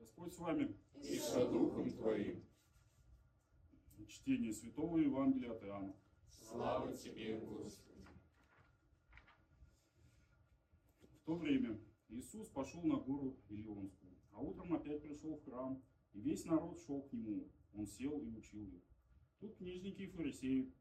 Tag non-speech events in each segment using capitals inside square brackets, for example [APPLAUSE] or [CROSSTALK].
Господь с вами. и со духом твоим. Чтение Святого Евангелия от Иоанна. Слава тебе, Господи. В то время Иисус пошел на гору Илионскую, а утром опять пришел в храм, и весь народ шел к нему. Он сел и учил их. Тут книжники и фарисеи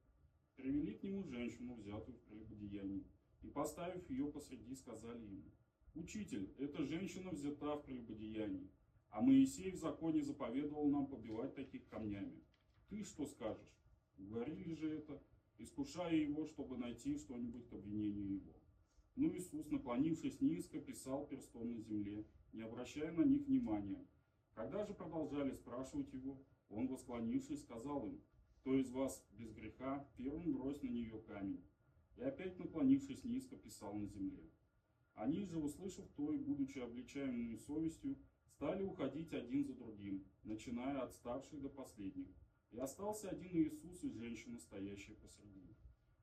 привели к нему женщину, взятую в прелюбодеянии, и, поставив ее посреди, сказали ему, «Учитель, эта женщина взята в прелюбодеянии, а Моисей в законе заповедовал нам побивать таких камнями. Ты что скажешь?» Говорили же это, искушая его, чтобы найти что-нибудь к обвинению его. Но Иисус, наклонившись низко, писал перстом на земле, не обращая на них внимания. Когда же продолжали спрашивать его, он, восклонившись, сказал им, «Кто из вас без греха, первым брось на нее камень». И опять, наклонившись низко, писал на земле. Они же, услышав то и будучи обличаемыми совестью, стали уходить один за другим, начиная от старших до последних. И остался один Иисус и женщина, стоящая посреди.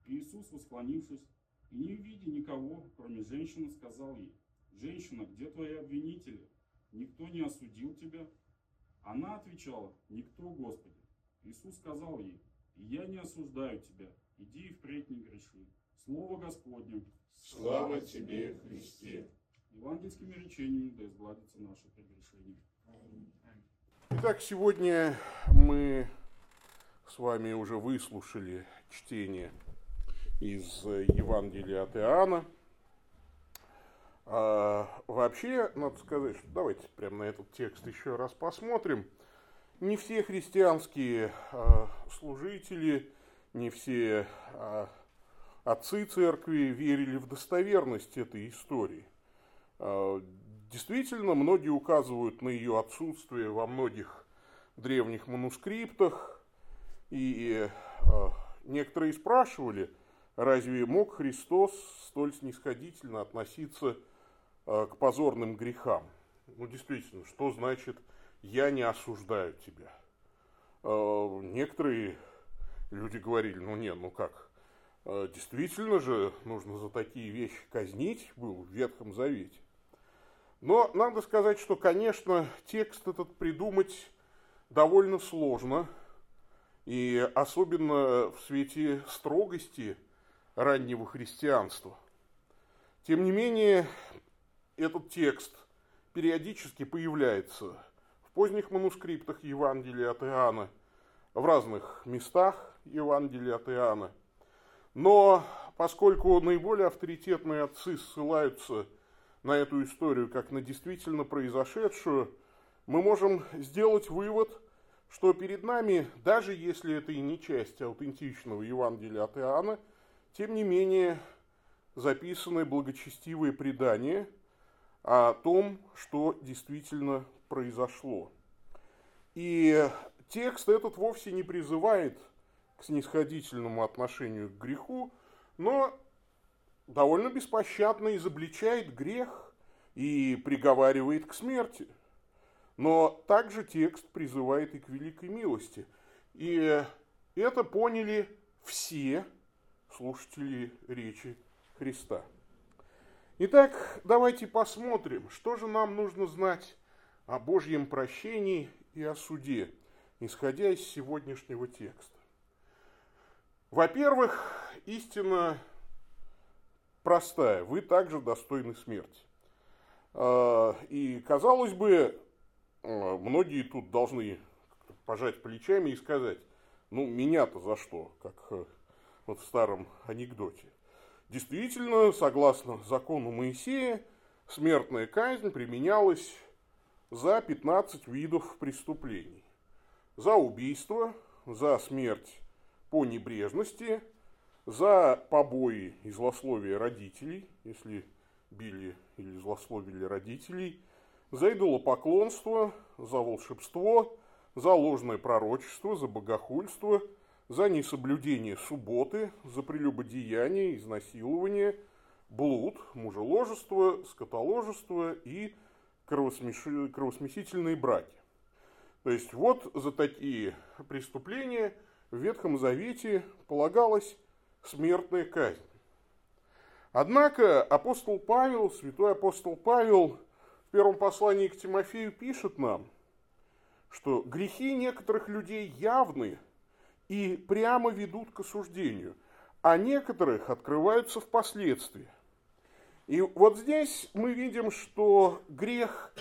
Иисус, восклонившись, и не видя никого, кроме женщины, сказал ей, «Женщина, где твои обвинители? Никто не осудил тебя?» Она отвечала, «Никто, Господи». Иисус сказал ей, «И я не осуждаю тебя, иди и впредь не греши». Слово Господне. Слава тебе, Христе. Евангельскими речениями да изгладится наше прегрешение. Итак, сегодня мы с вами уже выслушали чтение из Евангелия от Иоанна. А, вообще, надо сказать, что давайте прямо на этот текст еще раз посмотрим. Не все христианские а, служители, не все а, отцы церкви верили в достоверность этой истории. А, действительно, многие указывают на ее отсутствие во многих древних манускриптах, и а, некоторые спрашивали, разве мог Христос столь снисходительно относиться а, к позорным грехам? Ну, действительно, что значит «я не осуждаю тебя»? Некоторые люди говорили, ну нет, ну как, действительно же нужно за такие вещи казнить был в Ветхом Завете. Но надо сказать, что, конечно, текст этот придумать довольно сложно, и особенно в свете строгости раннего христианства. Тем не менее, этот текст периодически появляется в поздних манускриптах Евангелия от Иоанна, в разных местах Евангелия от Иоанна. Но поскольку наиболее авторитетные отцы ссылаются на эту историю как на действительно произошедшую, мы можем сделать вывод, что перед нами, даже если это и не часть аутентичного Евангелия от Иоанна, тем не менее записаны благочестивые предания о том, что действительно произошло. И текст этот вовсе не призывает к снисходительному отношению к греху, но довольно беспощадно изобличает грех и приговаривает к смерти. Но также текст призывает и к великой милости. И это поняли все слушатели речи Христа. Итак, давайте посмотрим, что же нам нужно знать о Божьем прощении и о суде, исходя из сегодняшнего текста. Во-первых, истина простая. Вы также достойны смерти. А, и, казалось бы, а, многие тут должны пожать плечами и сказать, ну, меня-то за что, как э, вот в старом анекдоте. Действительно, согласно закону Моисея, смертная казнь применялась за 15 видов преступлений. За убийство, за смерть по небрежности – за побои и злословие родителей, если били или злословили родителей, за идолопоклонство, за волшебство, за ложное пророчество, за богохульство, за несоблюдение субботы, за прелюбодеяние, изнасилование, блуд, мужеложество, скотоложество и кровосмесительные браки. То есть вот за такие преступления в Ветхом Завете полагалось смертная казнь. Однако апостол Павел, святой апостол Павел, в первом послании к Тимофею пишет нам, что грехи некоторых людей явны и прямо ведут к осуждению, а некоторых открываются впоследствии. И вот здесь мы видим, что грех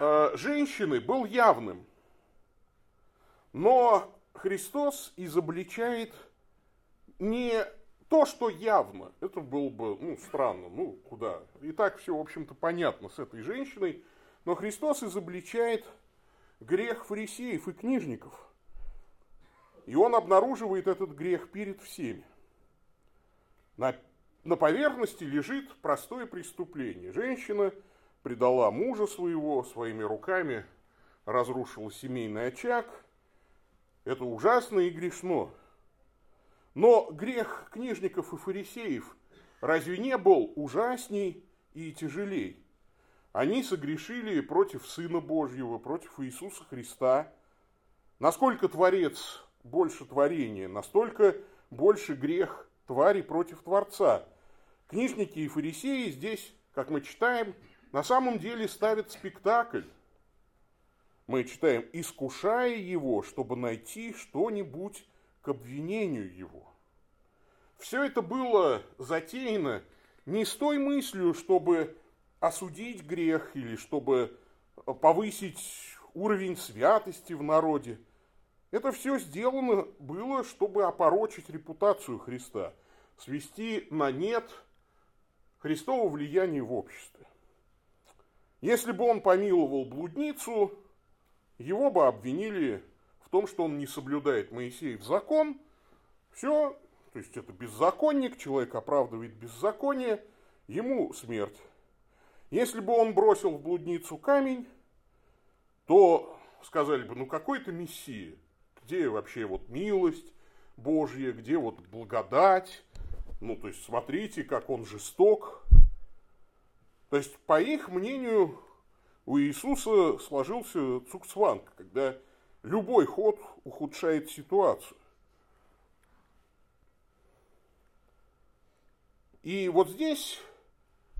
э, женщины был явным, но Христос изобличает не то, что явно, это было бы ну, странно, ну куда. И так все, в общем-то, понятно с этой женщиной, но Христос изобличает грех фарисеев и книжников. И он обнаруживает этот грех перед всеми. На, на поверхности лежит простое преступление. Женщина предала мужа своего, своими руками разрушила семейный очаг. Это ужасно и грешно. Но грех книжников и фарисеев разве не был ужасней и тяжелей? Они согрешили против Сына Божьего, против Иисуса Христа. Насколько Творец больше творения, настолько больше грех твари против Творца. Книжники и фарисеи здесь, как мы читаем, на самом деле ставят спектакль. Мы читаем, искушая его, чтобы найти что-нибудь к обвинению его. Все это было затеяно не с той мыслью, чтобы осудить грех или чтобы повысить уровень святости в народе. Это все сделано было, чтобы опорочить репутацию Христа, свести на нет Христово влияние в обществе. Если бы он помиловал блудницу, его бы обвинили в том, что он не соблюдает Моисеев закон. Все, то есть это беззаконник, человек оправдывает беззаконие, ему смерть. Если бы он бросил в блудницу камень, то сказали бы, ну какой ты мессия, где вообще вот милость Божья, где вот благодать, ну то есть смотрите, как он жесток. То есть по их мнению у Иисуса сложился цукцванг, когда любой ход ухудшает ситуацию. И вот здесь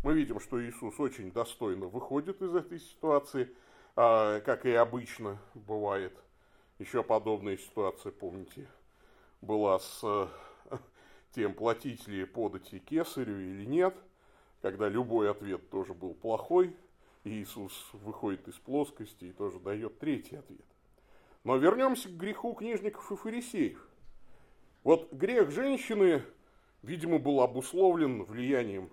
мы видим, что Иисус очень достойно выходит из этой ситуации, а, как и обычно бывает. Еще подобная ситуация, помните, была с [LAUGHS] тем, платить ли подати кесарю или нет, когда любой ответ тоже был плохой, Иисус выходит из плоскости и тоже дает третий ответ. Но вернемся к греху книжников и фарисеев. Вот грех женщины, видимо, был обусловлен влиянием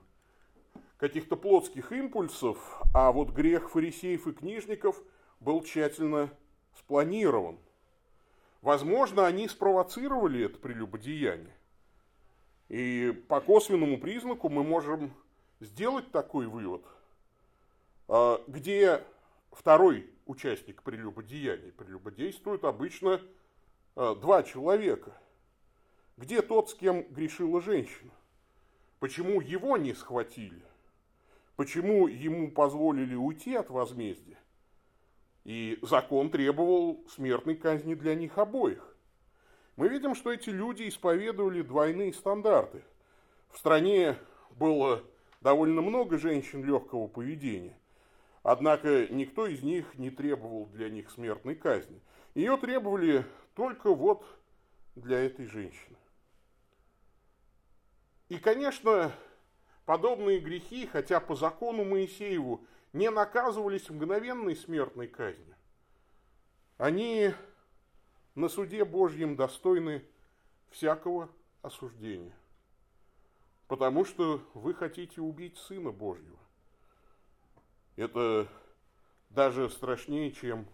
каких-то плотских импульсов, а вот грех фарисеев и книжников был тщательно спланирован. Возможно, они спровоцировали это прелюбодеяние. И по косвенному признаку мы можем сделать такой вывод – а, где второй участник прелюбодеяния. Прелюбодействуют обычно а, два человека. Где тот, с кем грешила женщина? Почему его не схватили? Почему ему позволили уйти от возмездия? И закон требовал смертной казни для них обоих. Мы видим, что эти люди исповедовали двойные стандарты. В стране было довольно много женщин легкого поведения. Однако никто из них не требовал для них смертной казни. Ее требовали только вот для этой женщины. И, конечно, подобные грехи, хотя по закону Моисееву не наказывались мгновенной смертной казнью, они на суде Божьем достойны всякого осуждения. Потому что вы хотите убить Сына Божьего. Это даже страшнее, чем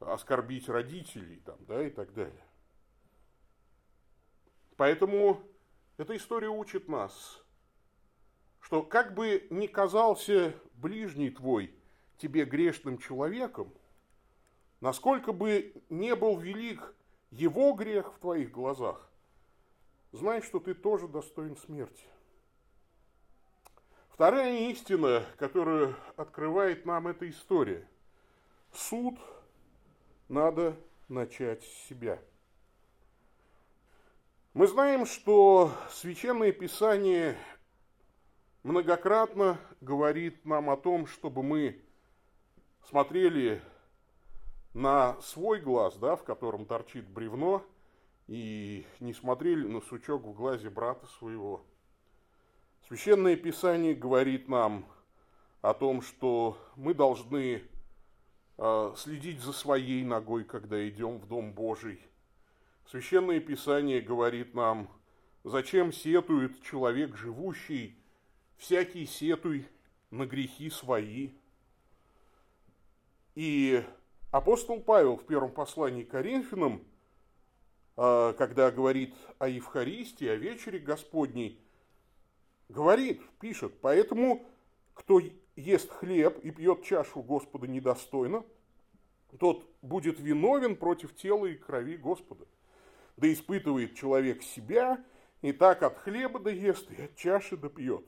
оскорбить родителей там, да, и так далее. Поэтому эта история учит нас, что как бы ни казался ближний твой тебе грешным человеком, насколько бы не был велик его грех в твоих глазах, знай, что ты тоже достоин смерти. Вторая истина, которую открывает нам эта история. Суд надо начать с себя. Мы знаем, что Священное Писание многократно говорит нам о том, чтобы мы смотрели на свой глаз, да, в котором торчит бревно, и не смотрели на сучок в глазе брата своего. Священное Писание говорит нам о том, что мы должны э, следить за своей ногой, когда идем в Дом Божий. Священное Писание говорит нам, зачем сетует человек живущий, всякий сетуй на грехи свои. И апостол Павел в первом послании к Коринфянам, э, когда говорит о Евхаристии, о вечере Господней, говорит, пишет, поэтому кто ест хлеб и пьет чашу Господа недостойно, тот будет виновен против тела и крови Господа. Да испытывает человек себя, и так от хлеба да ест, и от чаши да пьет.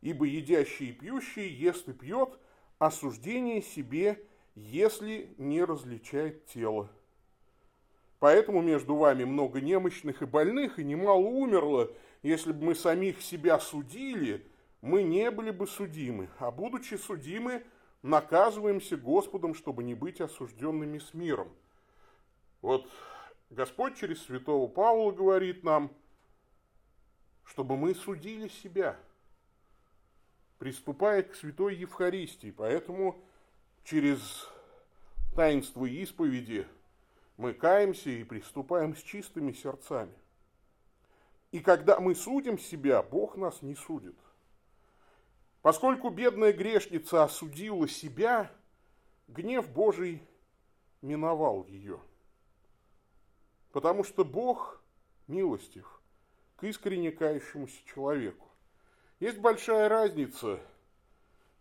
Ибо едящий и пьющий ест и пьет осуждение себе, если не различает тело. Поэтому между вами много немощных и больных, и немало умерло. Если бы мы самих себя судили, мы не были бы судимы, а будучи судимы, наказываемся Господом, чтобы не быть осужденными с миром. Вот Господь через святого Павла говорит нам, чтобы мы судили себя, приступая к святой Евхаристии. Поэтому через таинство исповеди мы каемся и приступаем с чистыми сердцами. И когда мы судим себя, Бог нас не судит – Поскольку бедная грешница осудила себя, гнев Божий миновал ее. Потому что Бог милостив к искренне кающемуся человеку. Есть большая разница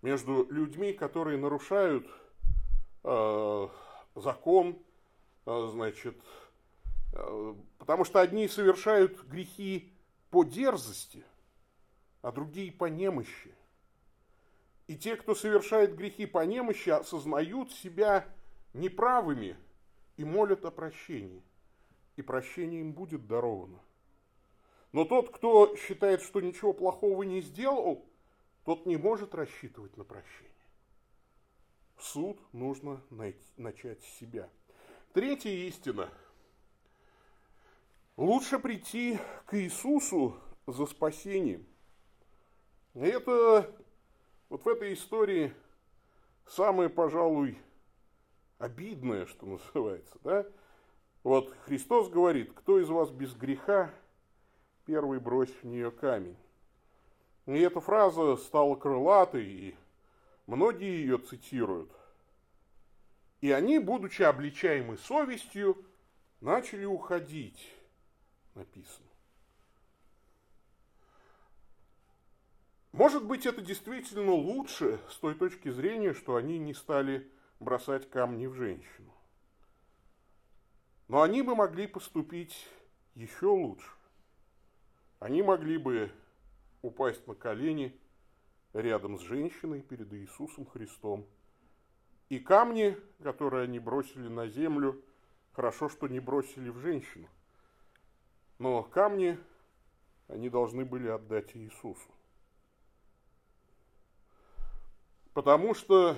между людьми, которые нарушают э, закон, э, значит, потому что одни совершают грехи по дерзости, а другие по немощи. И те, кто совершает грехи по немощи, осознают себя неправыми и молят о прощении. И прощение им будет даровано. Но тот, кто считает, что ничего плохого не сделал, тот не может рассчитывать на прощение. Суд нужно найти, начать с себя. Третья истина. Лучше прийти к Иисусу за спасением. Это вот в этой истории самое, пожалуй, обидное, что называется, да? Вот Христос говорит, кто из вас без греха, первый брось в нее камень. И эта фраза стала крылатой, и многие ее цитируют. И они, будучи обличаемы совестью, начали уходить, написано. Может быть, это действительно лучше с той точки зрения, что они не стали бросать камни в женщину. Но они бы могли поступить еще лучше. Они могли бы упасть на колени рядом с женщиной перед Иисусом Христом. И камни, которые они бросили на землю, хорошо, что не бросили в женщину. Но камни они должны были отдать Иисусу. Потому что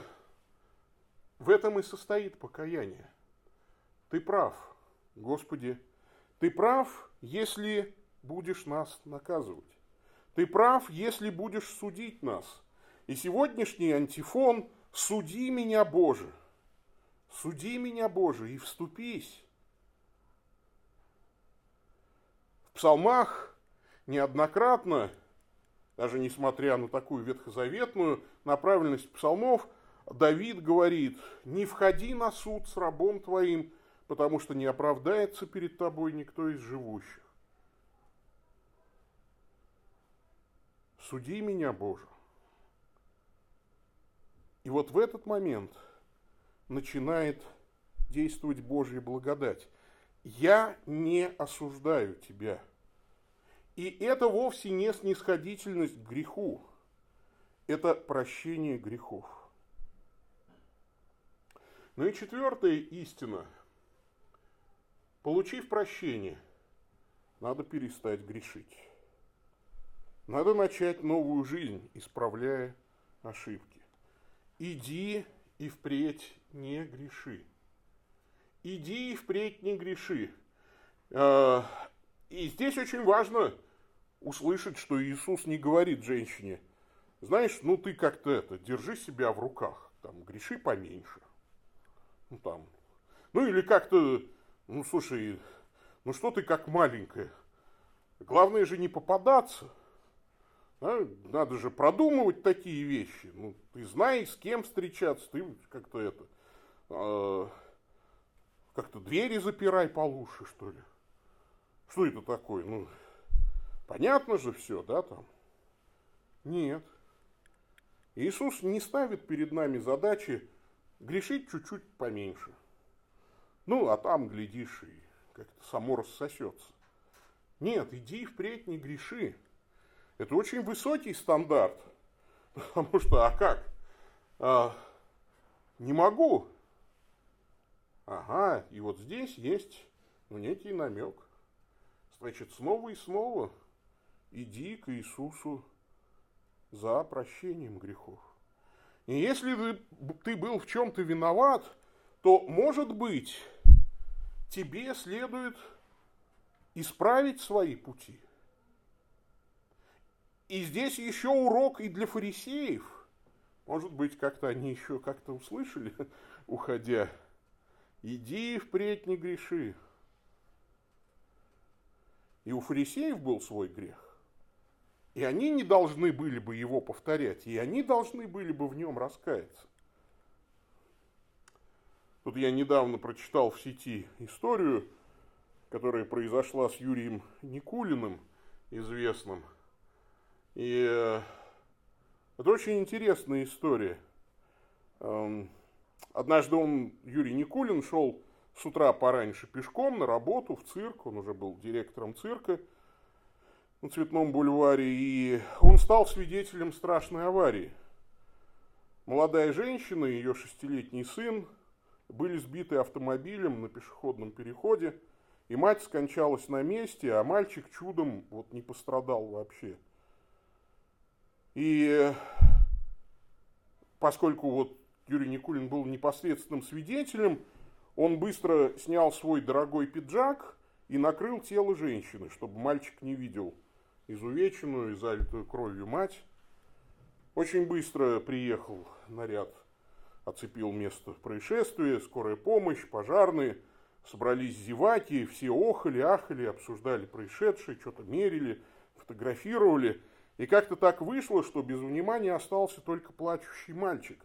в этом и состоит покаяние. Ты прав, Господи, ты прав, если будешь нас наказывать. Ты прав, если будешь судить нас. И сегодняшний антифон «Суди меня, Боже». Суди меня, Боже, и вступись. В псалмах неоднократно даже несмотря на такую ветхозаветную направленность псалмов, Давид говорит, не входи на суд с рабом твоим, потому что не оправдается перед тобой никто из живущих. Суди меня, Боже. И вот в этот момент начинает действовать Божья благодать. Я не осуждаю тебя – и это вовсе не снисходительность к греху, это прощение грехов. Ну и четвертая истина. Получив прощение, надо перестать грешить. Надо начать новую жизнь, исправляя ошибки. Иди и впредь не греши. Иди и впредь не греши. А, и здесь очень важно услышать, что Иисус не говорит женщине, знаешь, ну ты как-то это, держи себя в руках, там, греши поменьше. Ну там, ну или как-то, ну слушай, ну что ты как маленькая? Главное же не попадаться. Да? Надо же продумывать такие вещи. Ну, ты знаешь, с кем встречаться, ты как-то это, э, как-то двери запирай получше, что ли. Что это такое? Ну, понятно же все, да, там? Нет. Иисус не ставит перед нами задачи грешить чуть-чуть поменьше. Ну, а там, глядишь, и как-то само рассосется. Нет, иди впредь не греши. Это очень высокий стандарт. [LAUGHS] Потому что, а как? А, не могу. Ага, и вот здесь есть ну, некий намек. Значит, снова и снова иди к Иисусу за прощением грехов. И если ты, был в чем-то виноват, то, может быть, тебе следует исправить свои пути. И здесь еще урок и для фарисеев. Может быть, как-то они еще как-то услышали, [LAUGHS] уходя. Иди впредь не греши. И у фарисеев был свой грех. И они не должны были бы его повторять, и они должны были бы в нем раскаяться. Тут я недавно прочитал в сети историю, которая произошла с Юрием Никулиным, известным. И э, это очень интересная история. Однажды он, Юрий Никулин, шел с утра пораньше пешком на работу, в цирк. Он уже был директором цирка на Цветном бульваре. И он стал свидетелем страшной аварии. Молодая женщина и ее шестилетний сын были сбиты автомобилем на пешеходном переходе – и мать скончалась на месте, а мальчик чудом вот не пострадал вообще. И поскольку вот Юрий Никулин был непосредственным свидетелем, он быстро снял свой дорогой пиджак и накрыл тело женщины, чтобы мальчик не видел изувеченную и залитую кровью мать. Очень быстро приехал наряд, оцепил место происшествия, скорая помощь, пожарные – собрались зеваки, все охали, ахали, обсуждали происшедшее, что-то мерили, фотографировали. И как-то так вышло, что без внимания остался только плачущий мальчик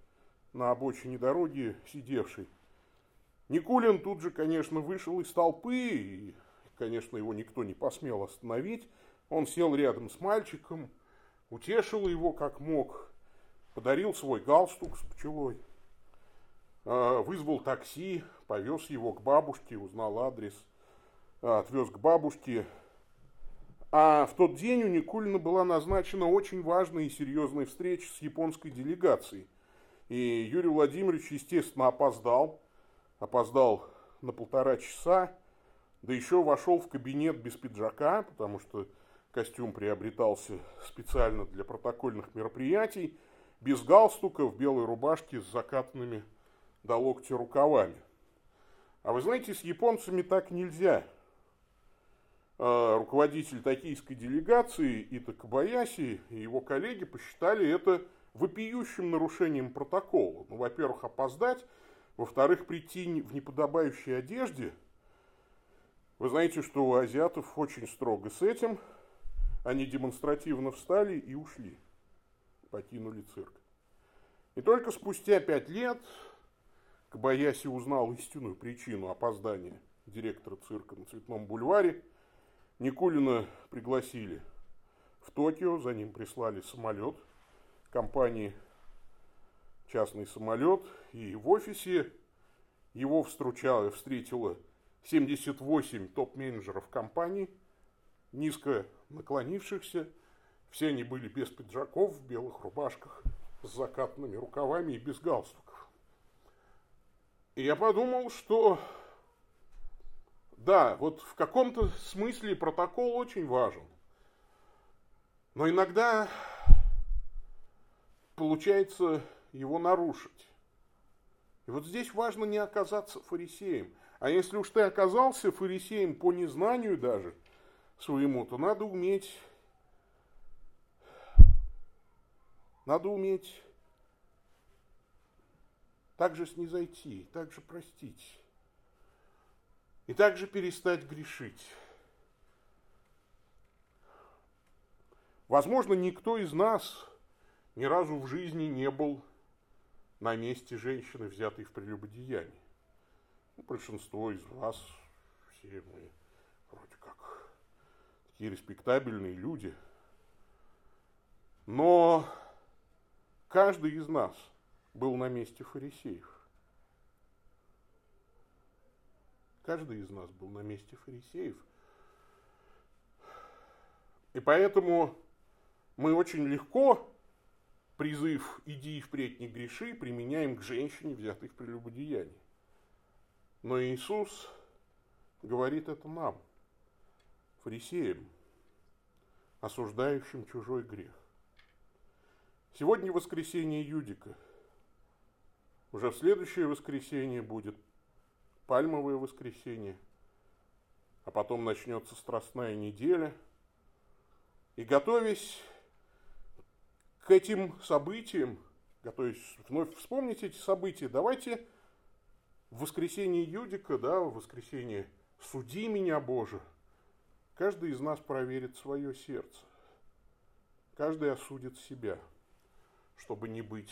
на обочине дороги сидевший. Никулин тут же, конечно, вышел из толпы, и, конечно, его никто не посмел остановить. Он сел рядом с мальчиком, утешил его как мог, подарил свой галстук с пчелой, а, вызвал такси, повез его к бабушке, узнал адрес, а, отвез к бабушке. А в тот день у Никулина была назначена очень важная и серьезная встреча с японской делегацией. И Юрий Владимирович, естественно, опоздал. Опоздал на полтора часа. Да еще вошел в кабинет без пиджака, потому что костюм приобретался специально для протокольных мероприятий. Без галстука, в белой рубашке с закатанными до локтя рукавами. А вы знаете, с японцами так нельзя. А, руководитель токийской делегации Ита Кабаяси и его коллеги посчитали это вопиющим нарушением протокола. Ну, во-первых, опоздать, во-вторых, прийти в неподобающей одежде. Вы знаете, что у азиатов очень строго с этим. Они демонстративно встали и ушли, покинули цирк. И только спустя пять лет Кабаяси узнал истинную причину опоздания директора цирка на Цветном бульваре. Никулина пригласили в Токио, за ним прислали самолет компании частный самолет, и в офисе его встречало, встретило 78 топ-менеджеров компании, низко наклонившихся, все они были без пиджаков, в белых рубашках, с закатанными рукавами и без галстука. И я подумал, что да, вот в каком-то смысле протокол очень важен. Но иногда получается его нарушить. И вот здесь важно не оказаться фарисеем. А если уж ты оказался фарисеем по незнанию даже своему, то надо уметь, надо уметь также снизойти, также простить. И также перестать грешить. Возможно, никто из нас ни разу в жизни не был на месте женщины, взятой в прелюбодеянии. Ну, большинство из вас, все мы вроде как такие респектабельные люди. Но каждый из нас был на месте фарисеев. Каждый из нас был на месте фарисеев. И поэтому мы очень легко призыв «иди и впредь не греши» применяем к женщине, взятой в прелюбодеянии. Но Иисус говорит это нам, фарисеям, осуждающим чужой грех. Сегодня воскресенье Юдика. Уже в следующее воскресенье будет пальмовое воскресенье, а потом начнется страстная неделя. И готовясь к этим событиям, готовясь вновь вспомнить эти события, давайте в воскресенье Юдика, да, в воскресенье «Суди меня, Боже», каждый из нас проверит свое сердце. Каждый осудит себя, чтобы не быть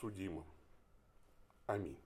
судимым. Аминь.